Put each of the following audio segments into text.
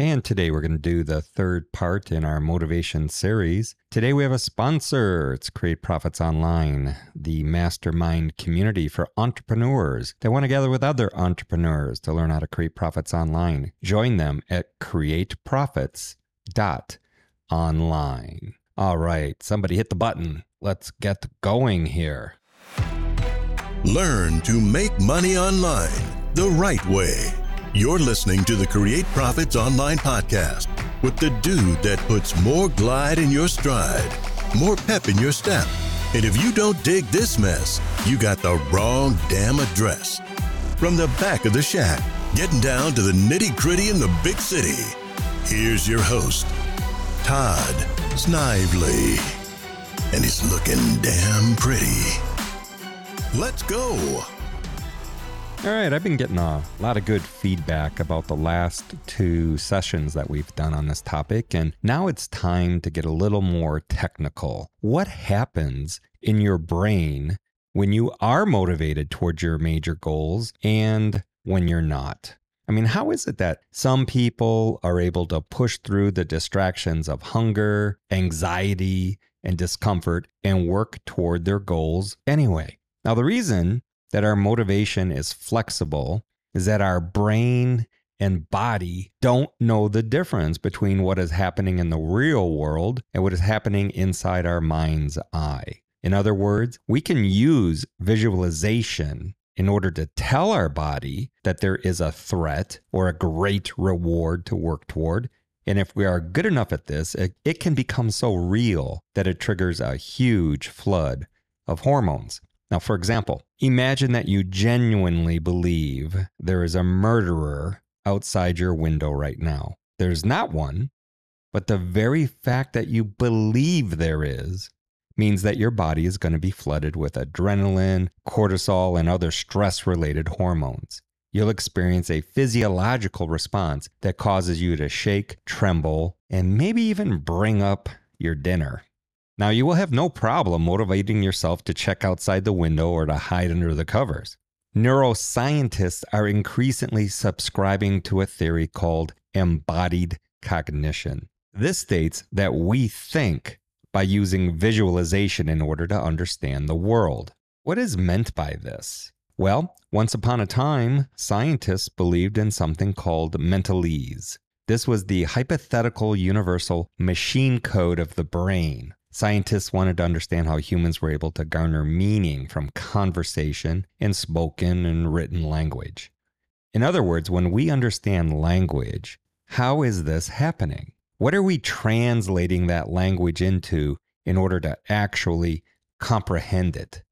And today we're going to do the third part in our motivation series. Today we have a sponsor. It's Create Profits Online, the mastermind community for entrepreneurs that want to gather with other entrepreneurs to learn how to create profits online. Join them at createprofits.online. All right, somebody hit the button. Let's get going here. Learn to make money online the right way. You're listening to the Create Profits Online podcast with the dude that puts more glide in your stride, more pep in your step. And if you don't dig this mess, you got the wrong damn address. From the back of the shack, getting down to the nitty gritty in the big city, here's your host, Todd Snively. And he's looking damn pretty. Let's go. All right, I've been getting a lot of good feedback about the last two sessions that we've done on this topic, and now it's time to get a little more technical. What happens in your brain when you are motivated towards your major goals and when you're not? I mean, how is it that some people are able to push through the distractions of hunger, anxiety, and discomfort and work toward their goals anyway? Now, the reason that our motivation is flexible is that our brain and body don't know the difference between what is happening in the real world and what is happening inside our mind's eye. In other words, we can use visualization in order to tell our body that there is a threat or a great reward to work toward. And if we are good enough at this, it, it can become so real that it triggers a huge flood of hormones. Now, for example, imagine that you genuinely believe there is a murderer outside your window right now. There's not one, but the very fact that you believe there is means that your body is going to be flooded with adrenaline, cortisol, and other stress related hormones. You'll experience a physiological response that causes you to shake, tremble, and maybe even bring up your dinner. Now, you will have no problem motivating yourself to check outside the window or to hide under the covers. Neuroscientists are increasingly subscribing to a theory called embodied cognition. This states that we think by using visualization in order to understand the world. What is meant by this? Well, once upon a time, scientists believed in something called mentalese. This was the hypothetical universal machine code of the brain. Scientists wanted to understand how humans were able to garner meaning from conversation in spoken and written language. In other words, when we understand language, how is this happening? What are we translating that language into in order to actually comprehend it?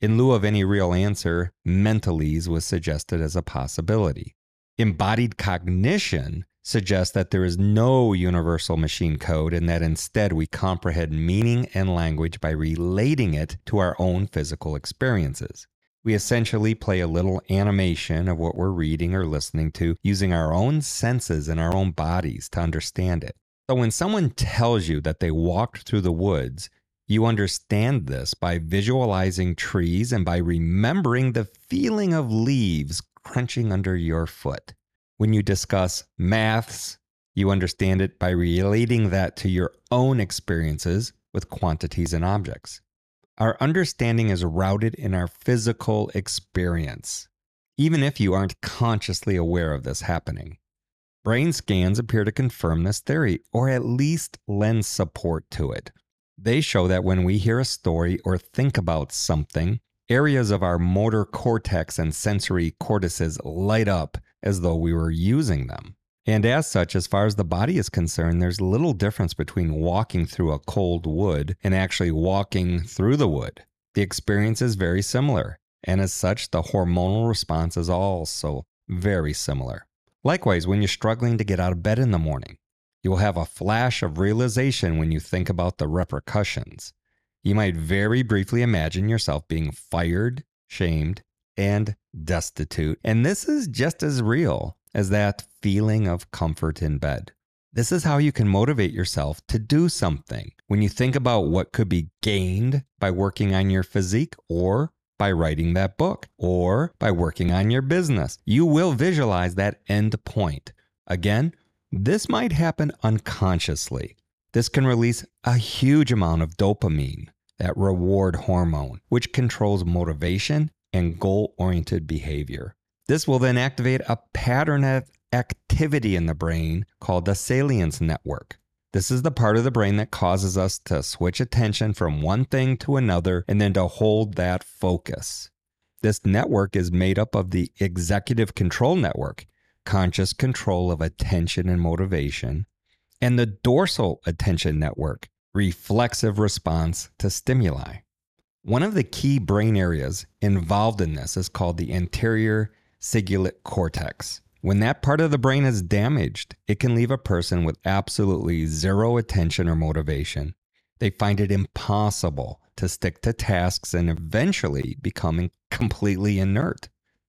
In lieu of any real answer, mentalese was suggested as a possibility. Embodied cognition suggests that there is no universal machine code and that instead we comprehend meaning and language by relating it to our own physical experiences. We essentially play a little animation of what we're reading or listening to using our own senses and our own bodies to understand it. So when someone tells you that they walked through the woods, you understand this by visualizing trees and by remembering the feeling of leaves crunching under your foot. When you discuss maths, you understand it by relating that to your own experiences with quantities and objects. Our understanding is routed in our physical experience, even if you aren't consciously aware of this happening. Brain scans appear to confirm this theory, or at least lend support to it. They show that when we hear a story or think about something, areas of our motor cortex and sensory cortices light up as though we were using them. And as such, as far as the body is concerned, there's little difference between walking through a cold wood and actually walking through the wood. The experience is very similar, and as such, the hormonal response is also very similar. Likewise, when you're struggling to get out of bed in the morning, you will have a flash of realization when you think about the repercussions. You might very briefly imagine yourself being fired, shamed, and destitute. And this is just as real as that feeling of comfort in bed. This is how you can motivate yourself to do something when you think about what could be gained by working on your physique or by writing that book or by working on your business. You will visualize that end point. Again, This might happen unconsciously. This can release a huge amount of dopamine, that reward hormone, which controls motivation and goal oriented behavior. This will then activate a pattern of activity in the brain called the salience network. This is the part of the brain that causes us to switch attention from one thing to another and then to hold that focus. This network is made up of the executive control network, conscious control of attention and motivation, and the dorsal attention network, reflexive response to stimuli. One of the key brain areas involved in this is called the anterior cingulate cortex. When that part of the brain is damaged, it can leave a person with absolutely zero attention or motivation. They find it impossible to stick to tasks and eventually becoming completely inert.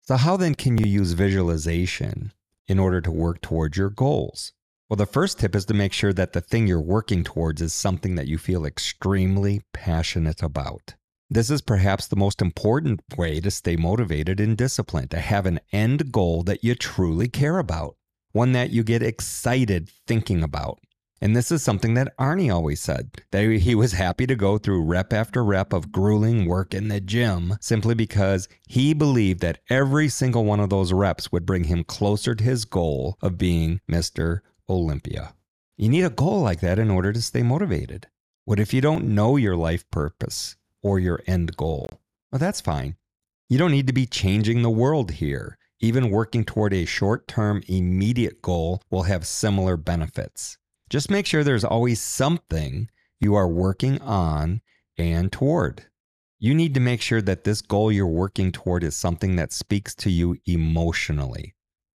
So, how then can you use visualization in order to work towards your goals? Well, the first tip is to make sure that the thing you're working towards is something that you feel extremely passionate about. This is perhaps the most important way to stay motivated and disciplined, to have an end goal that you truly care about, one that you get excited thinking about. And this is something that Arnie always said that he was happy to go through rep after rep of grueling work in the gym simply because he believed that every single one of those reps would bring him closer to his goal of being Mr. Olympia. You need a goal like that in order to stay motivated. What if you don't know your life purpose? Or your end goal. Well, that's fine. You don't need to be changing the world here. Even working toward a short term, immediate goal will have similar benefits. Just make sure there's always something you are working on and toward. You need to make sure that this goal you're working toward is something that speaks to you emotionally.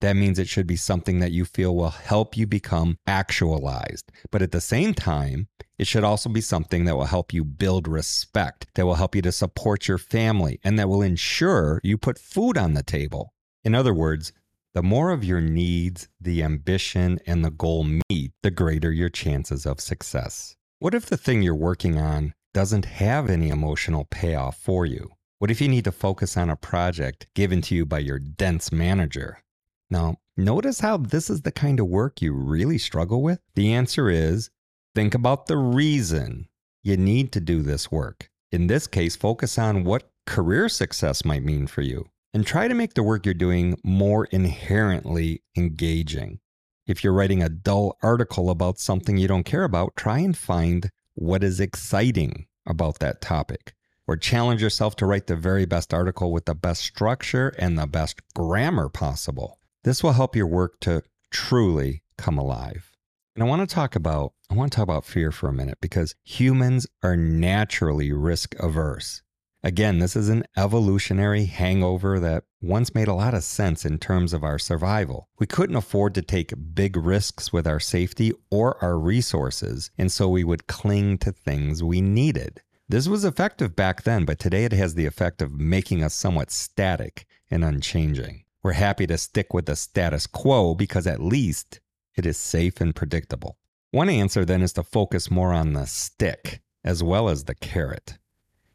That means it should be something that you feel will help you become actualized. But at the same time, it should also be something that will help you build respect, that will help you to support your family, and that will ensure you put food on the table. In other words, the more of your needs, the ambition, and the goal meet, the greater your chances of success. What if the thing you're working on doesn't have any emotional payoff for you? What if you need to focus on a project given to you by your dense manager? Now, notice how this is the kind of work you really struggle with? The answer is think about the reason you need to do this work. In this case, focus on what career success might mean for you and try to make the work you're doing more inherently engaging. If you're writing a dull article about something you don't care about, try and find what is exciting about that topic. Or challenge yourself to write the very best article with the best structure and the best grammar possible. This will help your work to truly come alive. And I want to talk about I want to talk about fear for a minute because humans are naturally risk averse. Again, this is an evolutionary hangover that once made a lot of sense in terms of our survival. We couldn't afford to take big risks with our safety or our resources, and so we would cling to things we needed. This was effective back then, but today it has the effect of making us somewhat static and unchanging. We're happy to stick with the status quo because at least it is safe and predictable. One answer then is to focus more on the stick as well as the carrot.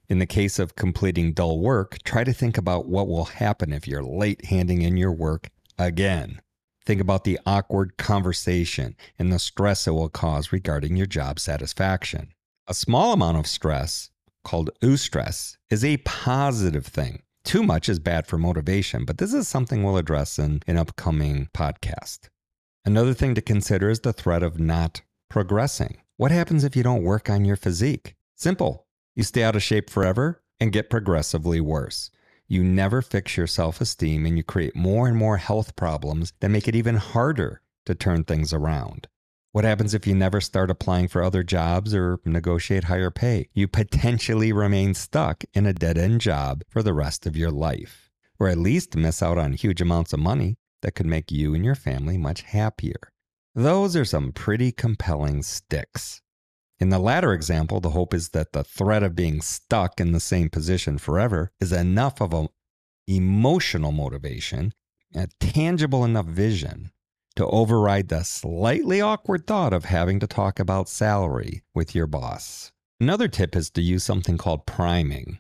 In the case of completing dull work, try to think about what will happen if you're late handing in your work again. Think about the awkward conversation and the stress it will cause regarding your job satisfaction. A small amount of stress, called eustress, is a positive thing. Too much is bad for motivation, but this is something we'll address in an upcoming podcast. Another thing to consider is the threat of not progressing. What happens if you don't work on your physique? Simple. You stay out of shape forever and get progressively worse. You never fix your self esteem and you create more and more health problems that make it even harder to turn things around. What happens if you never start applying for other jobs or negotiate higher pay? You potentially remain stuck in a dead end job for the rest of your life, or at least miss out on huge amounts of money that could make you and your family much happier. Those are some pretty compelling sticks. In the latter example, the hope is that the threat of being stuck in the same position forever is enough of an emotional motivation, a tangible enough vision to override the slightly awkward thought of having to talk about salary with your boss. Another tip is to use something called priming.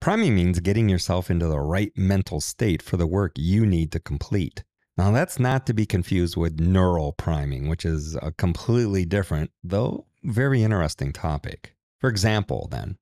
Priming means getting yourself into the right mental state for the work you need to complete. Now, that's not to be confused with neural priming, which is a completely different, though very interesting topic. For example, then,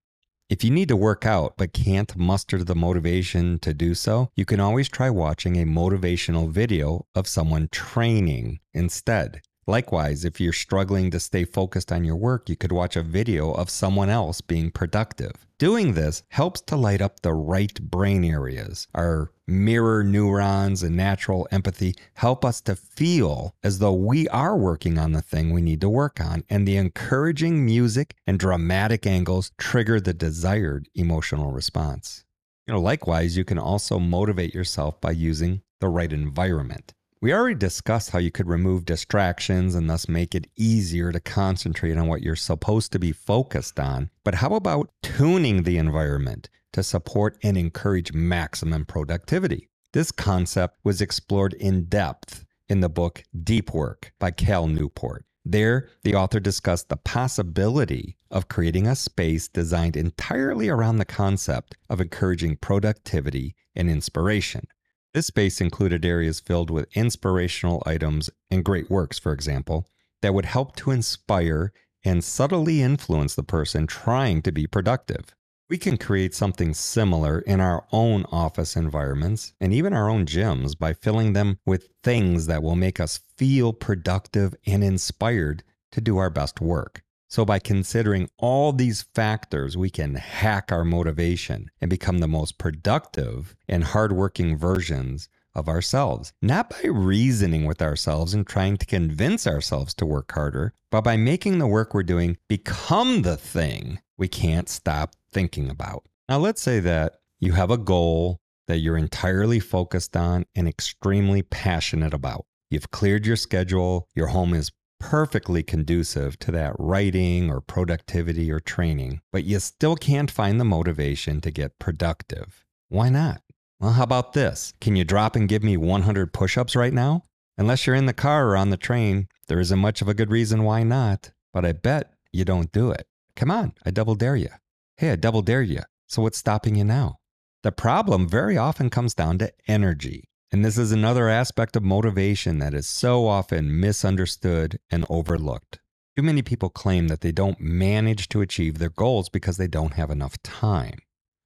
if you need to work out but can't muster the motivation to do so, you can always try watching a motivational video of someone training instead. Likewise, if you're struggling to stay focused on your work, you could watch a video of someone else being productive. Doing this helps to light up the right brain areas. Our mirror neurons and natural empathy help us to feel as though we are working on the thing we need to work on, and the encouraging music and dramatic angles trigger the desired emotional response. You know, likewise, you can also motivate yourself by using the right environment. We already discussed how you could remove distractions and thus make it easier to concentrate on what you're supposed to be focused on. But how about tuning the environment to support and encourage maximum productivity? This concept was explored in depth in the book Deep Work by Cal Newport. There, the author discussed the possibility of creating a space designed entirely around the concept of encouraging productivity and inspiration. This space included areas filled with inspirational items and great works, for example, that would help to inspire and subtly influence the person trying to be productive. We can create something similar in our own office environments and even our own gyms by filling them with things that will make us feel productive and inspired to do our best work. So, by considering all these factors, we can hack our motivation and become the most productive and hardworking versions of ourselves. Not by reasoning with ourselves and trying to convince ourselves to work harder, but by making the work we're doing become the thing we can't stop thinking about. Now, let's say that you have a goal that you're entirely focused on and extremely passionate about. You've cleared your schedule, your home is perfectly conducive to that writing or productivity or training, but you still can't find the motivation to get productive. Why not? Well, how about this? Can you drop and give me 100 push ups right now? Unless you're in the car or on the train, there isn't much of a good reason why not, but I bet you don't do it. Come on, I double dare you. Hey, I double dare you. So what's stopping you now? The problem very often comes down to energy. And this is another aspect of motivation that is so often misunderstood and overlooked. Too many people claim that they don't manage to achieve their goals because they don't have enough time.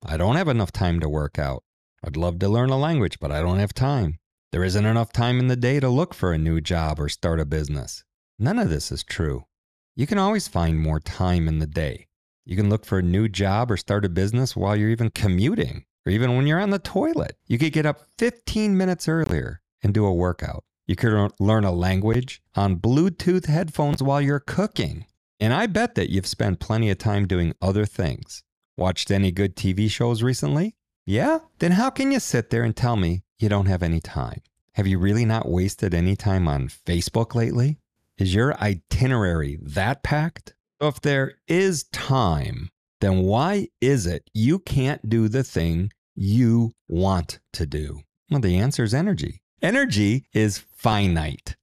I don't have enough time to work out. I'd love to learn a language, but I don't have time. There isn't enough time in the day to look for a new job or start a business. None of this is true. You can always find more time in the day. You can look for a new job or start a business while you're even commuting or even when you're on the toilet. You could get up 15 minutes earlier and do a workout. You could learn a language on Bluetooth headphones while you're cooking. And I bet that you've spent plenty of time doing other things. Watched any good TV shows recently? Yeah? Then how can you sit there and tell me you don't have any time? Have you really not wasted any time on Facebook lately? Is your itinerary that packed? So if there is time, then why is it you can't do the thing you want to do? Well, the answer is energy. Energy is finite.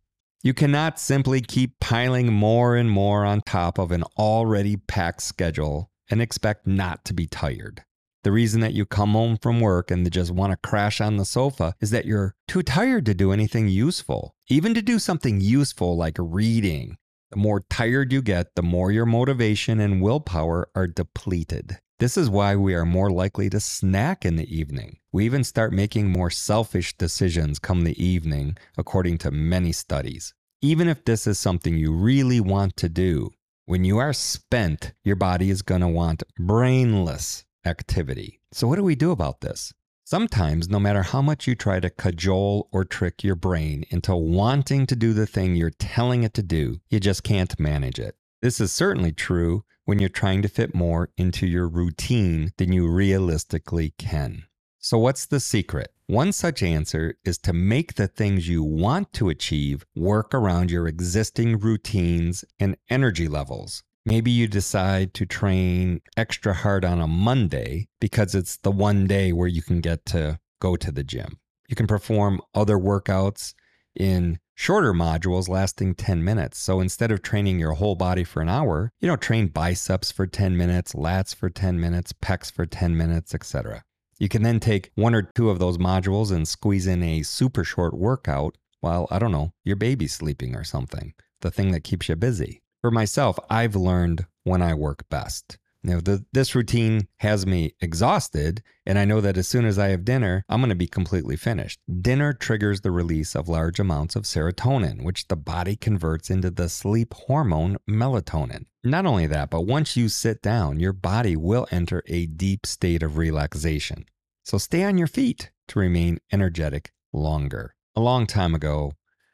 You cannot simply keep piling more and more on top of an already packed schedule and expect not to be tired. The reason that you come home from work and just want to crash on the sofa is that you're too tired to do anything useful, even to do something useful like reading the more tired you get, the more your motivation and willpower are depleted. This is why we are more likely to snack in the evening. We even start making more selfish decisions come the evening, according to many studies. Even if this is something you really want to do, when you are spent, your body is going to want brainless activity. So, what do we do about this? Sometimes, no matter how much you try to cajole or trick your brain into wanting to do the thing you're telling it to do, you just can't manage it. This is certainly true when you're trying to fit more into your routine than you realistically can. So, what's the secret? One such answer is to make the things you want to achieve work around your existing routines and energy levels. Maybe you decide to train extra hard on a Monday because it's the one day where you can get to go to the gym. You can perform other workouts in shorter modules lasting 10 minutes. So instead of training your whole body for an hour, you know, train biceps for 10 minutes, lats for 10 minutes, pecs for 10 minutes, etc. You can then take one or two of those modules and squeeze in a super short workout while, I don't know, your baby's sleeping or something, the thing that keeps you busy. For myself, I've learned when I work best. Know, the, this routine has me exhausted, and I know that as soon as I have dinner, I'm going to be completely finished. Dinner triggers the release of large amounts of serotonin, which the body converts into the sleep hormone melatonin. Not only that, but once you sit down, your body will enter a deep state of relaxation. So stay on your feet to remain energetic longer. A long time ago,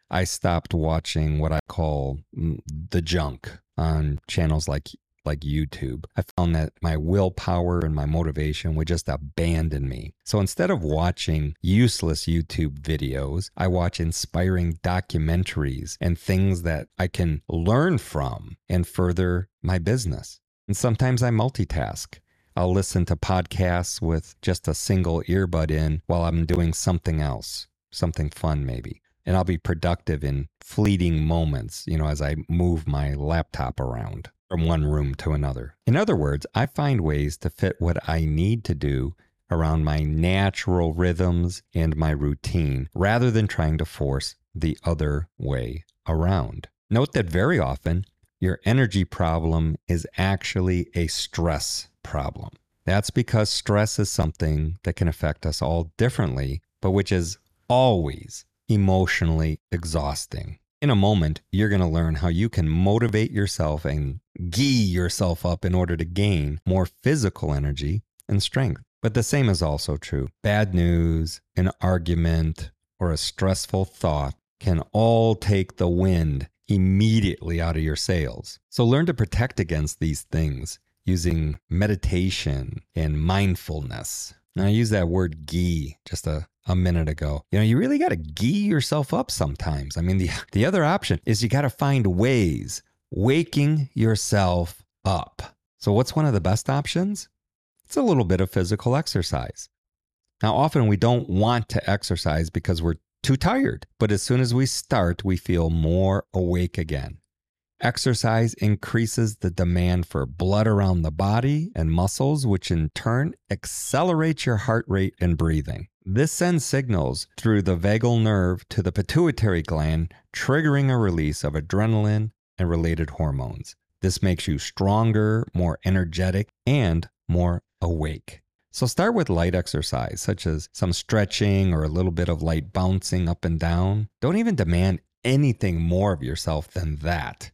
I stopped watching what I call mm, the junk on channels like like YouTube. I found that my willpower and my motivation would just abandon me. So instead of watching useless YouTube videos, I watch inspiring documentaries and things that I can learn from and further my business. And sometimes I multitask. I'll listen to podcasts with just a single earbud in while I'm doing something else, something fun maybe. And I'll be productive in fleeting moments, you know, as I move my laptop around from one room to another. In other words, I find ways to fit what I need to do around my natural rhythms and my routine rather than trying to force the other way around. Note that very often your energy problem is actually a stress problem. That's because stress is something that can affect us all differently, but which is always emotionally exhausting. In a moment, you're going to learn how you can motivate yourself and gee yourself up in order to gain more physical energy and strength. But the same is also true. Bad news, an argument, or a stressful thought can all take the wind immediately out of your sails. So learn to protect against these things using meditation and mindfulness. Now, I use that word ghee just a, a minute ago. You know, you really got to gee yourself up sometimes. I mean, the, the other option is you got to find ways, waking yourself up. So, what's one of the best options? It's a little bit of physical exercise. Now, often we don't want to exercise because we're too tired, but as soon as we start, we feel more awake again. Exercise increases the demand for blood around the body and muscles, which in turn accelerates your heart rate and breathing. This sends signals through the vagal nerve to the pituitary gland, triggering a release of adrenaline and related hormones. This makes you stronger, more energetic, and more awake. So start with light exercise, such as some stretching or a little bit of light bouncing up and down. Don't even demand anything more of yourself than that.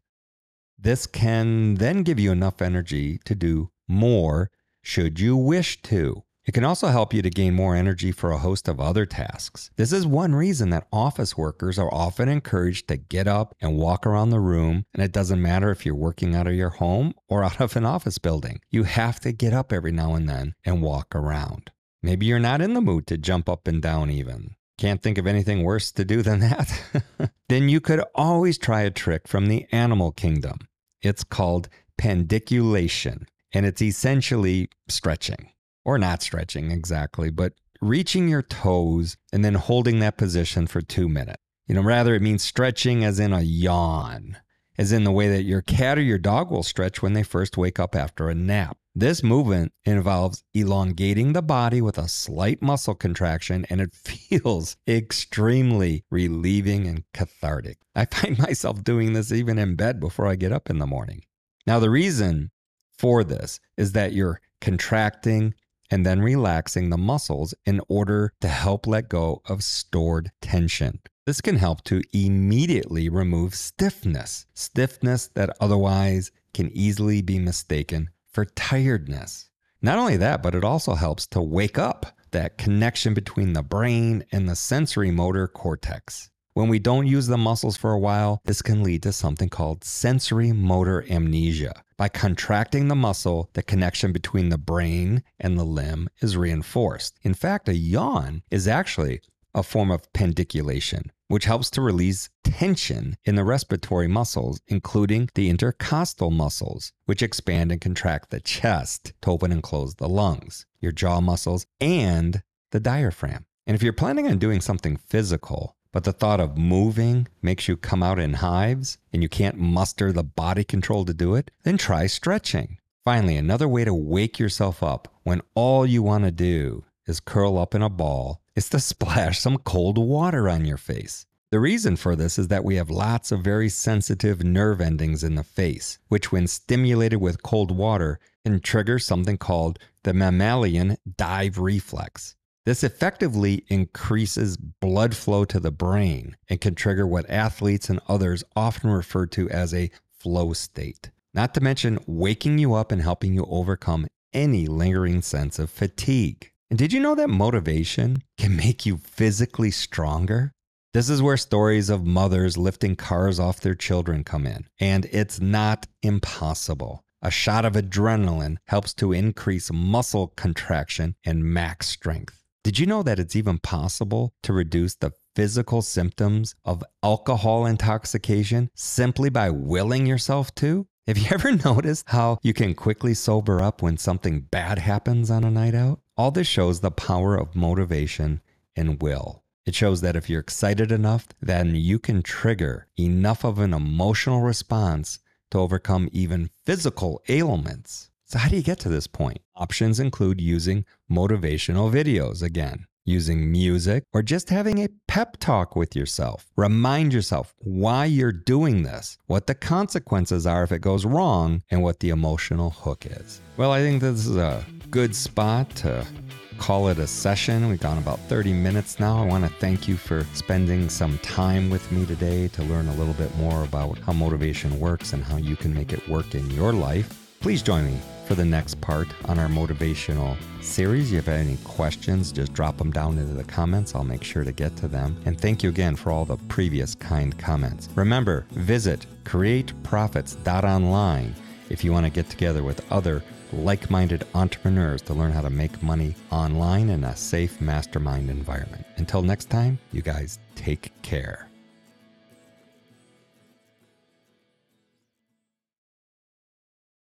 This can then give you enough energy to do more should you wish to. It can also help you to gain more energy for a host of other tasks. This is one reason that office workers are often encouraged to get up and walk around the room, and it doesn't matter if you're working out of your home or out of an office building. You have to get up every now and then and walk around. Maybe you're not in the mood to jump up and down even. Can't think of anything worse to do than that. then you could always try a trick from the animal kingdom. It's called pandiculation, and it's essentially stretching, or not stretching exactly, but reaching your toes and then holding that position for two minutes. You know, rather, it means stretching as in a yawn, as in the way that your cat or your dog will stretch when they first wake up after a nap. This movement involves elongating the body with a slight muscle contraction, and it feels extremely relieving and cathartic. I find myself doing this even in bed before I get up in the morning. Now, the reason for this is that you're contracting and then relaxing the muscles in order to help let go of stored tension. This can help to immediately remove stiffness, stiffness that otherwise can easily be mistaken for tiredness. Not only that, but it also helps to wake up that connection between the brain and the sensory motor cortex. When we don't use the muscles for a while, this can lead to something called sensory motor amnesia. By contracting the muscle, the connection between the brain and the limb is reinforced. In fact, a yawn is actually a form of pandiculation, which helps to release tension in the respiratory muscles, including the intercostal muscles, which expand and contract the chest to open and close the lungs, your jaw muscles, and the diaphragm. And if you're planning on doing something physical, but the thought of moving makes you come out in hives and you can't muster the body control to do it, then try stretching. Finally, another way to wake yourself up when all you want to do is curl up in a ball is to splash some cold water on your face. The reason for this is that we have lots of very sensitive nerve endings in the face, which, when stimulated with cold water, can trigger something called the mammalian dive reflex. This effectively increases blood flow to the brain and can trigger what athletes and others often refer to as a flow state. Not to mention waking you up and helping you overcome any lingering sense of fatigue. And did you know that motivation can make you physically stronger? This is where stories of mothers lifting cars off their children come in. And it's not impossible. A shot of adrenaline helps to increase muscle contraction and max strength. Did you know that it's even possible to reduce the physical symptoms of alcohol intoxication simply by willing yourself to? Have you ever noticed how you can quickly sober up when something bad happens on a night out? All this shows the power of motivation and will. It shows that if you're excited enough, then you can trigger enough of an emotional response to overcome even physical ailments. So, how do you get to this point? Options include using motivational videos again, using music, or just having a pep talk with yourself. Remind yourself why you're doing this, what the consequences are if it goes wrong, and what the emotional hook is. Well, I think this is a good spot to call it a session. We've gone about 30 minutes now. I want to thank you for spending some time with me today to learn a little bit more about how motivation works and how you can make it work in your life. Please join me for the next part on our motivational series. If you have any questions, just drop them down into the comments. I'll make sure to get to them. And thank you again for all the previous kind comments. Remember, visit createprofits.online if you want to get together with other like minded entrepreneurs to learn how to make money online in a safe mastermind environment. Until next time, you guys take care.